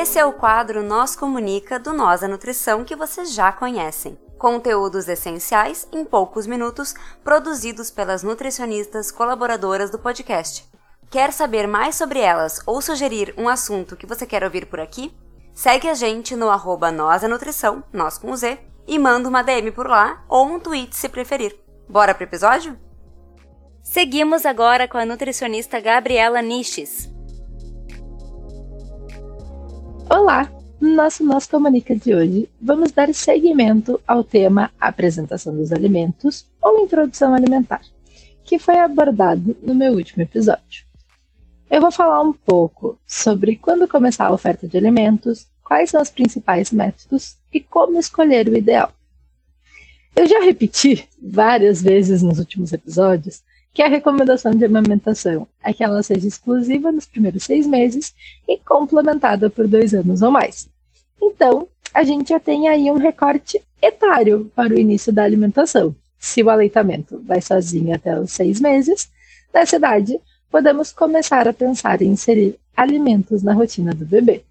Esse é o quadro Nós Comunica do Nós a Nutrição que vocês já conhecem. Conteúdos essenciais em poucos minutos, produzidos pelas nutricionistas colaboradoras do podcast. Quer saber mais sobre elas ou sugerir um assunto que você quer ouvir por aqui? Segue a gente no arroba Nós a Nutrição, nós com Z, e manda uma DM por lá ou um tweet se preferir. Bora pro episódio? Seguimos agora com a nutricionista Gabriela Niches. Olá! No nosso Nosso Comunica de hoje, vamos dar seguimento ao tema Apresentação dos Alimentos ou Introdução Alimentar, que foi abordado no meu último episódio. Eu vou falar um pouco sobre quando começar a oferta de alimentos, quais são os principais métodos e como escolher o ideal. Eu já repeti várias vezes nos últimos episódios que a recomendação de amamentação é que ela seja exclusiva nos primeiros seis meses e complementada por dois anos ou mais. Então, a gente já tem aí um recorte etário para o início da alimentação. Se o aleitamento vai sozinho até os seis meses, nessa idade, podemos começar a pensar em inserir alimentos na rotina do bebê.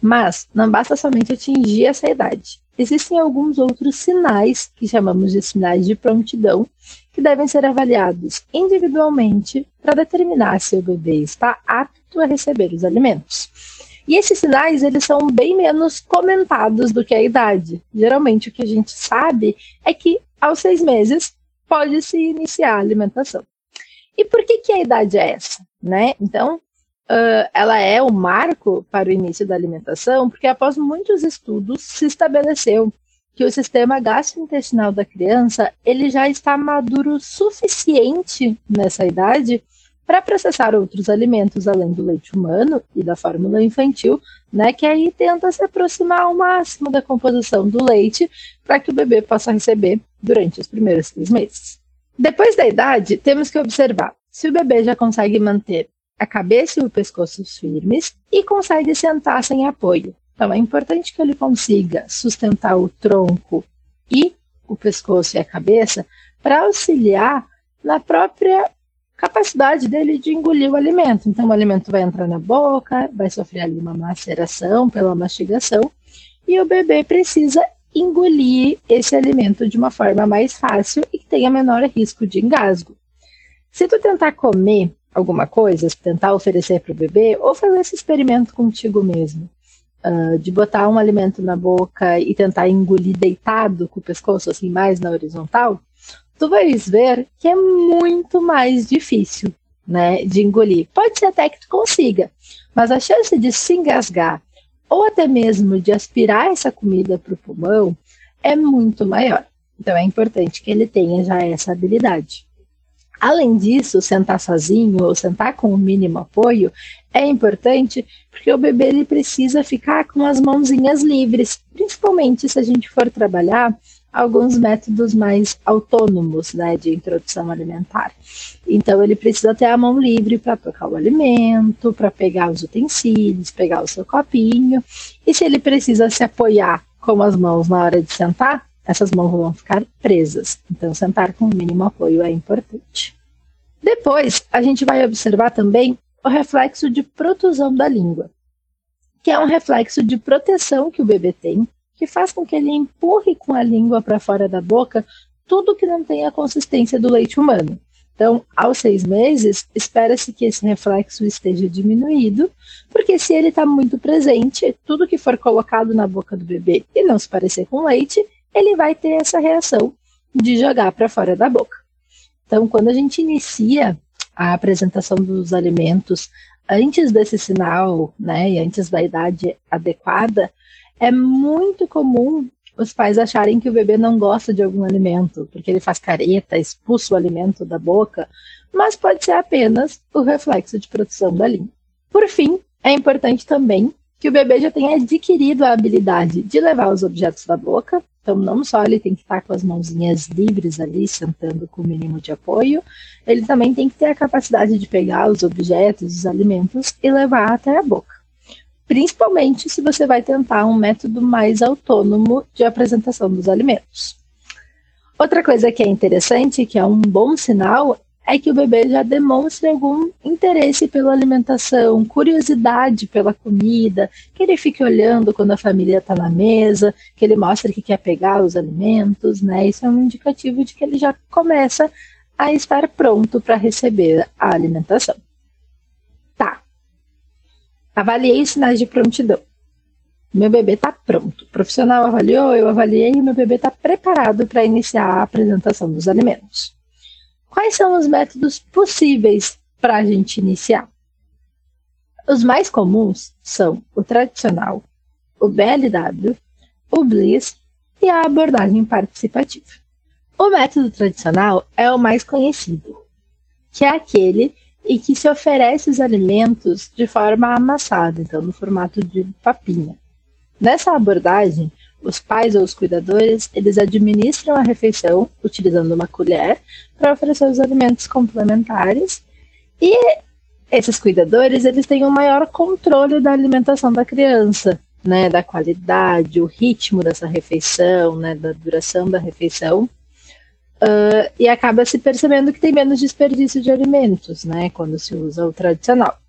Mas não basta somente atingir essa idade. Existem alguns outros sinais, que chamamos de sinais de prontidão, que devem ser avaliados individualmente para determinar se o bebê está apto a receber os alimentos. E esses sinais, eles são bem menos comentados do que a idade. Geralmente, o que a gente sabe é que aos seis meses pode-se iniciar a alimentação. E por que, que a idade é essa? Né? Então, uh, ela é o marco para o início da alimentação, porque após muitos estudos se estabeleceu que o sistema gastrointestinal da criança ele já está maduro suficiente nessa idade para processar outros alimentos além do leite humano e da fórmula infantil, né, que aí tenta se aproximar ao máximo da composição do leite para que o bebê possa receber durante os primeiros três meses. Depois da idade, temos que observar se o bebê já consegue manter a cabeça e o pescoço firmes e consegue sentar sem apoio. Então, é importante que ele consiga sustentar o tronco e o pescoço e a cabeça para auxiliar na própria capacidade dele de engolir o alimento. Então, o alimento vai entrar na boca, vai sofrer ali uma maceração pela mastigação, e o bebê precisa engolir esse alimento de uma forma mais fácil e que tenha menor risco de engasgo. Se tu tentar comer alguma coisa, tentar oferecer para o bebê, ou fazer esse experimento contigo mesmo, uh, de botar um alimento na boca e tentar engolir deitado com o pescoço assim mais na horizontal, tu vais ver que é muito mais difícil, né, de engolir. Pode ser até que tu consiga, mas a chance de se engasgar ou até mesmo de aspirar essa comida para o pulmão é muito maior. Então é importante que ele tenha já essa habilidade. Além disso, sentar sozinho ou sentar com o mínimo apoio é importante porque o bebê ele precisa ficar com as mãozinhas livres, principalmente se a gente for trabalhar alguns métodos mais autônomos né, de introdução alimentar. Então, ele precisa ter a mão livre para tocar o alimento, para pegar os utensílios, pegar o seu copinho. E se ele precisa se apoiar com as mãos na hora de sentar, essas mãos vão ficar presas. Então, sentar com o mínimo apoio é importante. Depois, a gente vai observar também o reflexo de protusão da língua, que é um reflexo de proteção que o bebê tem que faz com que ele empurre com a língua para fora da boca tudo que não tem a consistência do leite humano. Então, aos seis meses, espera-se que esse reflexo esteja diminuído, porque se ele está muito presente, tudo que for colocado na boca do bebê e não se parecer com leite, ele vai ter essa reação de jogar para fora da boca. Então, quando a gente inicia a apresentação dos alimentos antes desse sinal, né, e antes da idade adequada, é muito comum os pais acharem que o bebê não gosta de algum alimento, porque ele faz careta, expulsa o alimento da boca, mas pode ser apenas o reflexo de produção da língua. Por fim, é importante também que o bebê já tenha adquirido a habilidade de levar os objetos da boca, então não só ele tem que estar com as mãozinhas livres ali, sentando com o mínimo de apoio, ele também tem que ter a capacidade de pegar os objetos, os alimentos e levar até a boca principalmente se você vai tentar um método mais autônomo de apresentação dos alimentos. Outra coisa que é interessante, que é um bom sinal, é que o bebê já demonstre algum interesse pela alimentação, curiosidade pela comida, que ele fique olhando quando a família está na mesa, que ele mostre que quer pegar os alimentos, né? Isso é um indicativo de que ele já começa a estar pronto para receber a alimentação. Tá. Avaliei os sinais de prontidão. Meu bebê está pronto. O profissional avaliou, eu avaliei e meu bebê está preparado para iniciar a apresentação dos alimentos. Quais são os métodos possíveis para a gente iniciar? Os mais comuns são o tradicional, o BLW, o Bliss e a abordagem participativa. O método tradicional é o mais conhecido, que é aquele em que se oferece os alimentos de forma amassada, então no formato de papinha. Nessa abordagem, os pais ou os cuidadores, eles administram a refeição utilizando uma colher para oferecer os alimentos complementares. E esses cuidadores, eles têm um maior controle da alimentação da criança, né, da qualidade, o ritmo dessa refeição, né, da duração da refeição, uh, e acaba se percebendo que tem menos desperdício de alimentos, né, quando se usa o tradicional.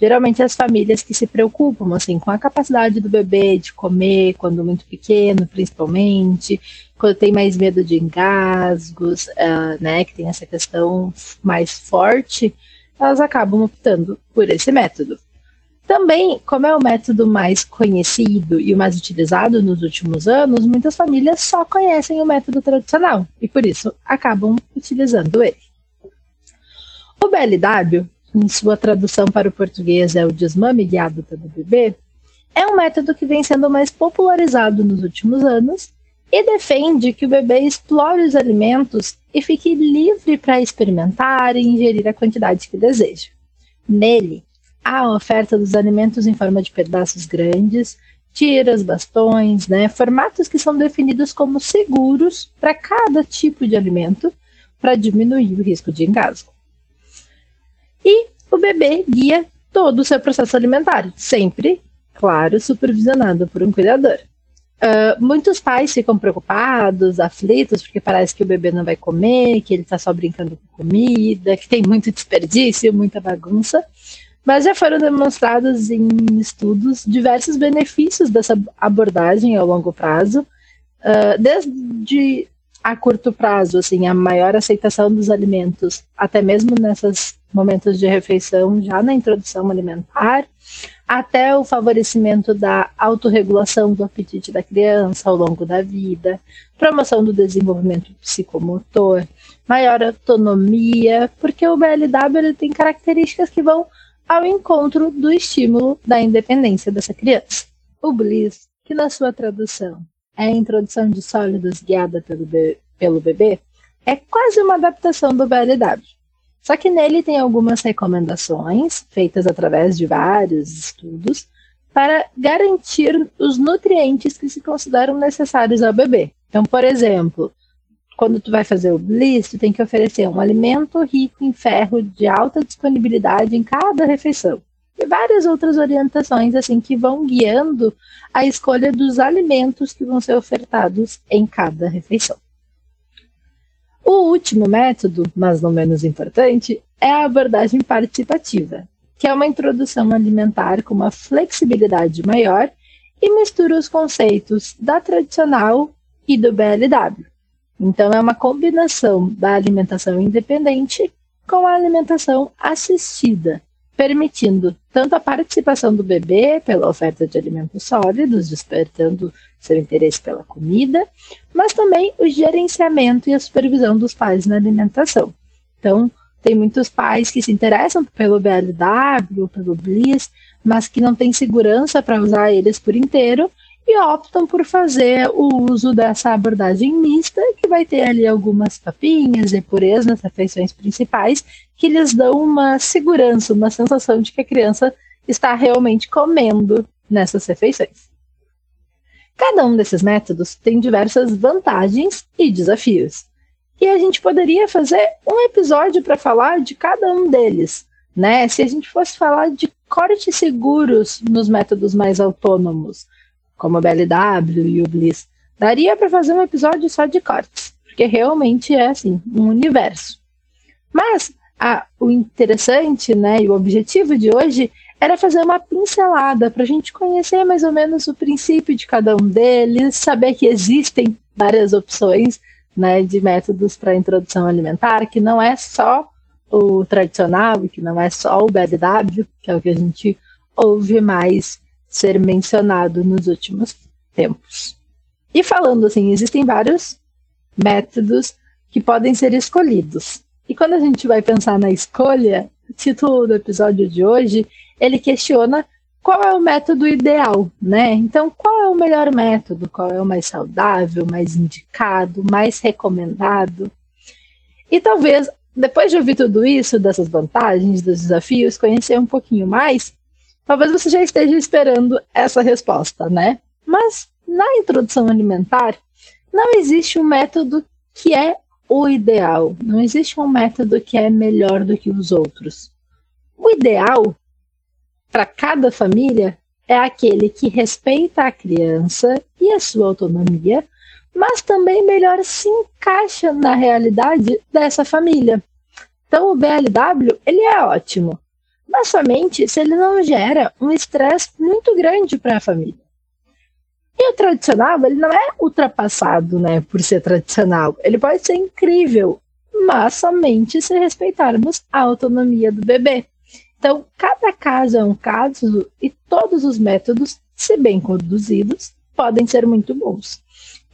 Geralmente as famílias que se preocupam assim com a capacidade do bebê de comer quando muito pequeno, principalmente, quando tem mais medo de engasgos, uh, né, que tem essa questão mais forte, elas acabam optando por esse método. Também, como é o método mais conhecido e o mais utilizado nos últimos anos, muitas famílias só conhecem o método tradicional e por isso acabam utilizando ele. O BLW em sua tradução para o português é o desmame guiado pelo bebê, é um método que vem sendo mais popularizado nos últimos anos e defende que o bebê explore os alimentos e fique livre para experimentar e ingerir a quantidade que deseja. Nele, há a oferta dos alimentos em forma de pedaços grandes, tiras, bastões, né, formatos que são definidos como seguros para cada tipo de alimento para diminuir o risco de engasgo. E o bebê guia todo o seu processo alimentar, sempre, claro, supervisionado por um cuidador. Uh, muitos pais ficam preocupados, aflitos, porque parece que o bebê não vai comer, que ele está só brincando com comida, que tem muito desperdício, muita bagunça. Mas já foram demonstrados em estudos diversos benefícios dessa abordagem ao longo prazo, uh, desde a curto prazo, assim, a maior aceitação dos alimentos, até mesmo nesses momentos de refeição, já na introdução alimentar, até o favorecimento da autorregulação do apetite da criança ao longo da vida, promoção do desenvolvimento psicomotor, maior autonomia, porque o BLW tem características que vão ao encontro do estímulo da independência dessa criança. O Bliss, que na sua tradução a introdução de sólidos guiada pelo, be pelo bebê, é quase uma adaptação do BLW. Só que nele tem algumas recomendações, feitas através de vários estudos, para garantir os nutrientes que se consideram necessários ao bebê. Então, por exemplo, quando tu vai fazer o bliss, tu tem que oferecer um alimento rico em ferro de alta disponibilidade em cada refeição várias outras orientações assim que vão guiando a escolha dos alimentos que vão ser ofertados em cada refeição. O último método, mas não menos importante, é a abordagem participativa, que é uma introdução alimentar com uma flexibilidade maior e mistura os conceitos da tradicional e do BLW. Então, é uma combinação da alimentação independente com a alimentação assistida, permitindo tanto a participação do bebê pela oferta de alimentos sólidos, despertando seu interesse pela comida, mas também o gerenciamento e a supervisão dos pais na alimentação. Então, tem muitos pais que se interessam pelo BLW, pelo Bliss, mas que não têm segurança para usar eles por inteiro e optam por fazer o uso dessa abordagem mista, que vai ter ali algumas papinhas e purês nas refeições principais, que lhes dão uma segurança, uma sensação de que a criança está realmente comendo nessas refeições. Cada um desses métodos tem diversas vantagens e desafios. E a gente poderia fazer um episódio para falar de cada um deles, né? Se a gente fosse falar de cortes seguros nos métodos mais autônomos, como a BLW e o Bliss. Daria para fazer um episódio só de cortes, porque realmente é assim, um universo. Mas ah, o interessante, né, e o objetivo de hoje era fazer uma pincelada para a gente conhecer mais ou menos o princípio de cada um deles, saber que existem várias opções né, de métodos para introdução alimentar, que não é só o tradicional, que não é só o BLW, que é o que a gente ouve mais ser mencionado nos últimos tempos. E falando assim, existem vários métodos que podem ser escolhidos. E quando a gente vai pensar na escolha, o título do episódio de hoje, ele questiona qual é o método ideal, né? Então, qual é o melhor método? Qual é o mais saudável, mais indicado, mais recomendado? E talvez, depois de ouvir tudo isso, dessas vantagens, dos desafios, conhecer um pouquinho mais, talvez você já esteja esperando essa resposta, né? Mas na introdução alimentar, não existe um método que é o ideal. Não existe um método que é melhor do que os outros. O ideal para cada família é aquele que respeita a criança e a sua autonomia, mas também melhor se encaixa na realidade dessa família. Então o BLW ele é ótimo, mas somente se ele não gera um estresse muito grande para a família. E o tradicional, ele não é ultrapassado, né, por ser tradicional. Ele pode ser incrível, mas somente se respeitarmos a autonomia do bebê. Então, cada caso é um caso e todos os métodos, se bem conduzidos, podem ser muito bons.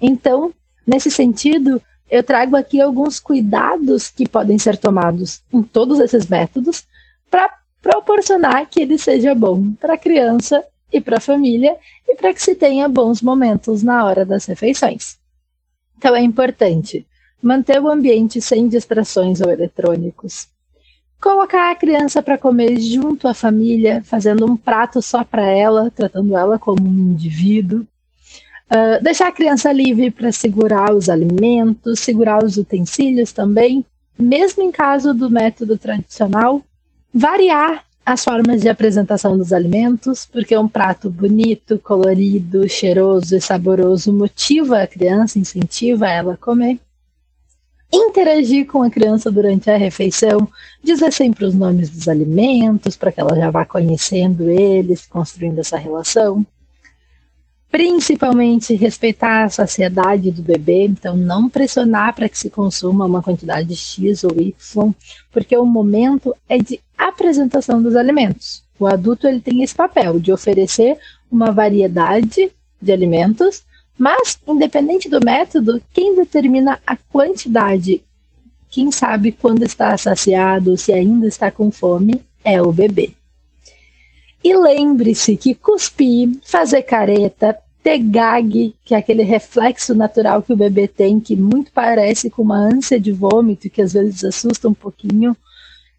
Então, nesse sentido, eu trago aqui alguns cuidados que podem ser tomados em todos esses métodos para proporcionar que ele seja bom para a criança e para a família e para que se tenha bons momentos na hora das refeições. Então é importante manter o ambiente sem distrações ou eletrônicos. Colocar a criança para comer junto à família, fazendo um prato só para ela, tratando ela como um indivíduo. Uh, deixar a criança livre para segurar os alimentos, segurar os utensílios também, mesmo em caso do método tradicional. Variar as formas de apresentação dos alimentos, porque um prato bonito, colorido, cheiroso e saboroso motiva a criança, incentiva ela a comer. Interagir com a criança durante a refeição, dizer sempre os nomes dos alimentos, para que ela já vá conhecendo eles, construindo essa relação principalmente respeitar a saciedade do bebê, então não pressionar para que se consuma uma quantidade X ou Y, porque o momento é de apresentação dos alimentos. O adulto ele tem esse papel de oferecer uma variedade de alimentos, mas independente do método, quem determina a quantidade, quem sabe quando está saciado, se ainda está com fome, é o bebê. E lembre-se que cuspir, fazer careta, ter gag, que é aquele reflexo natural que o bebê tem, que muito parece com uma ânsia de vômito, que às vezes assusta um pouquinho,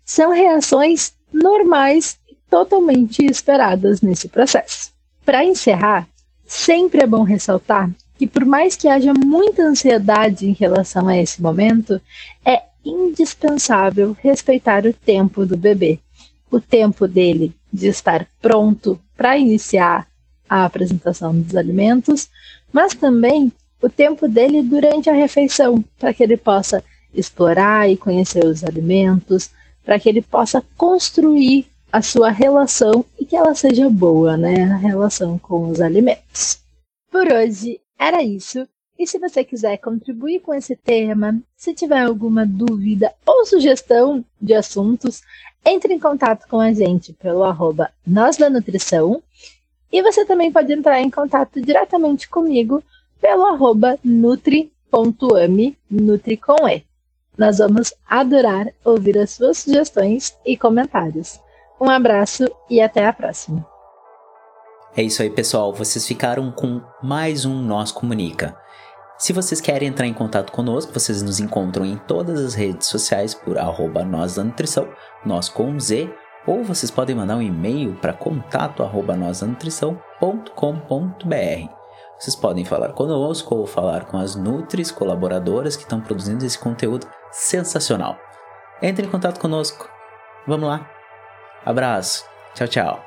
são reações normais e totalmente esperadas nesse processo. Para encerrar, sempre é bom ressaltar que, por mais que haja muita ansiedade em relação a esse momento, é indispensável respeitar o tempo do bebê, o tempo dele de estar pronto para iniciar a apresentação dos alimentos, mas também o tempo dele durante a refeição, para que ele possa explorar e conhecer os alimentos, para que ele possa construir a sua relação e que ela seja boa, né? A relação com os alimentos. Por hoje era isso. E se você quiser contribuir com esse tema, se tiver alguma dúvida ou sugestão de assuntos, entre em contato com a gente pelo arroba Nós da Nutrição e você também pode entrar em contato diretamente comigo pelo arroba nutri.ame, nutri com E. Nós vamos adorar ouvir as suas sugestões e comentários. Um abraço e até a próxima. É isso aí, pessoal. Vocês ficaram com mais um Nós Comunica. Se vocês querem entrar em contato conosco, vocês nos encontram em todas as redes sociais por arroba nós da nutrição, nós com Z ou vocês podem mandar um e-mail para contato@nosanutrição.com.br. Vocês podem falar conosco ou falar com as Nutris colaboradoras que estão produzindo esse conteúdo sensacional. Entre em contato conosco. Vamos lá. Abraço. Tchau, tchau.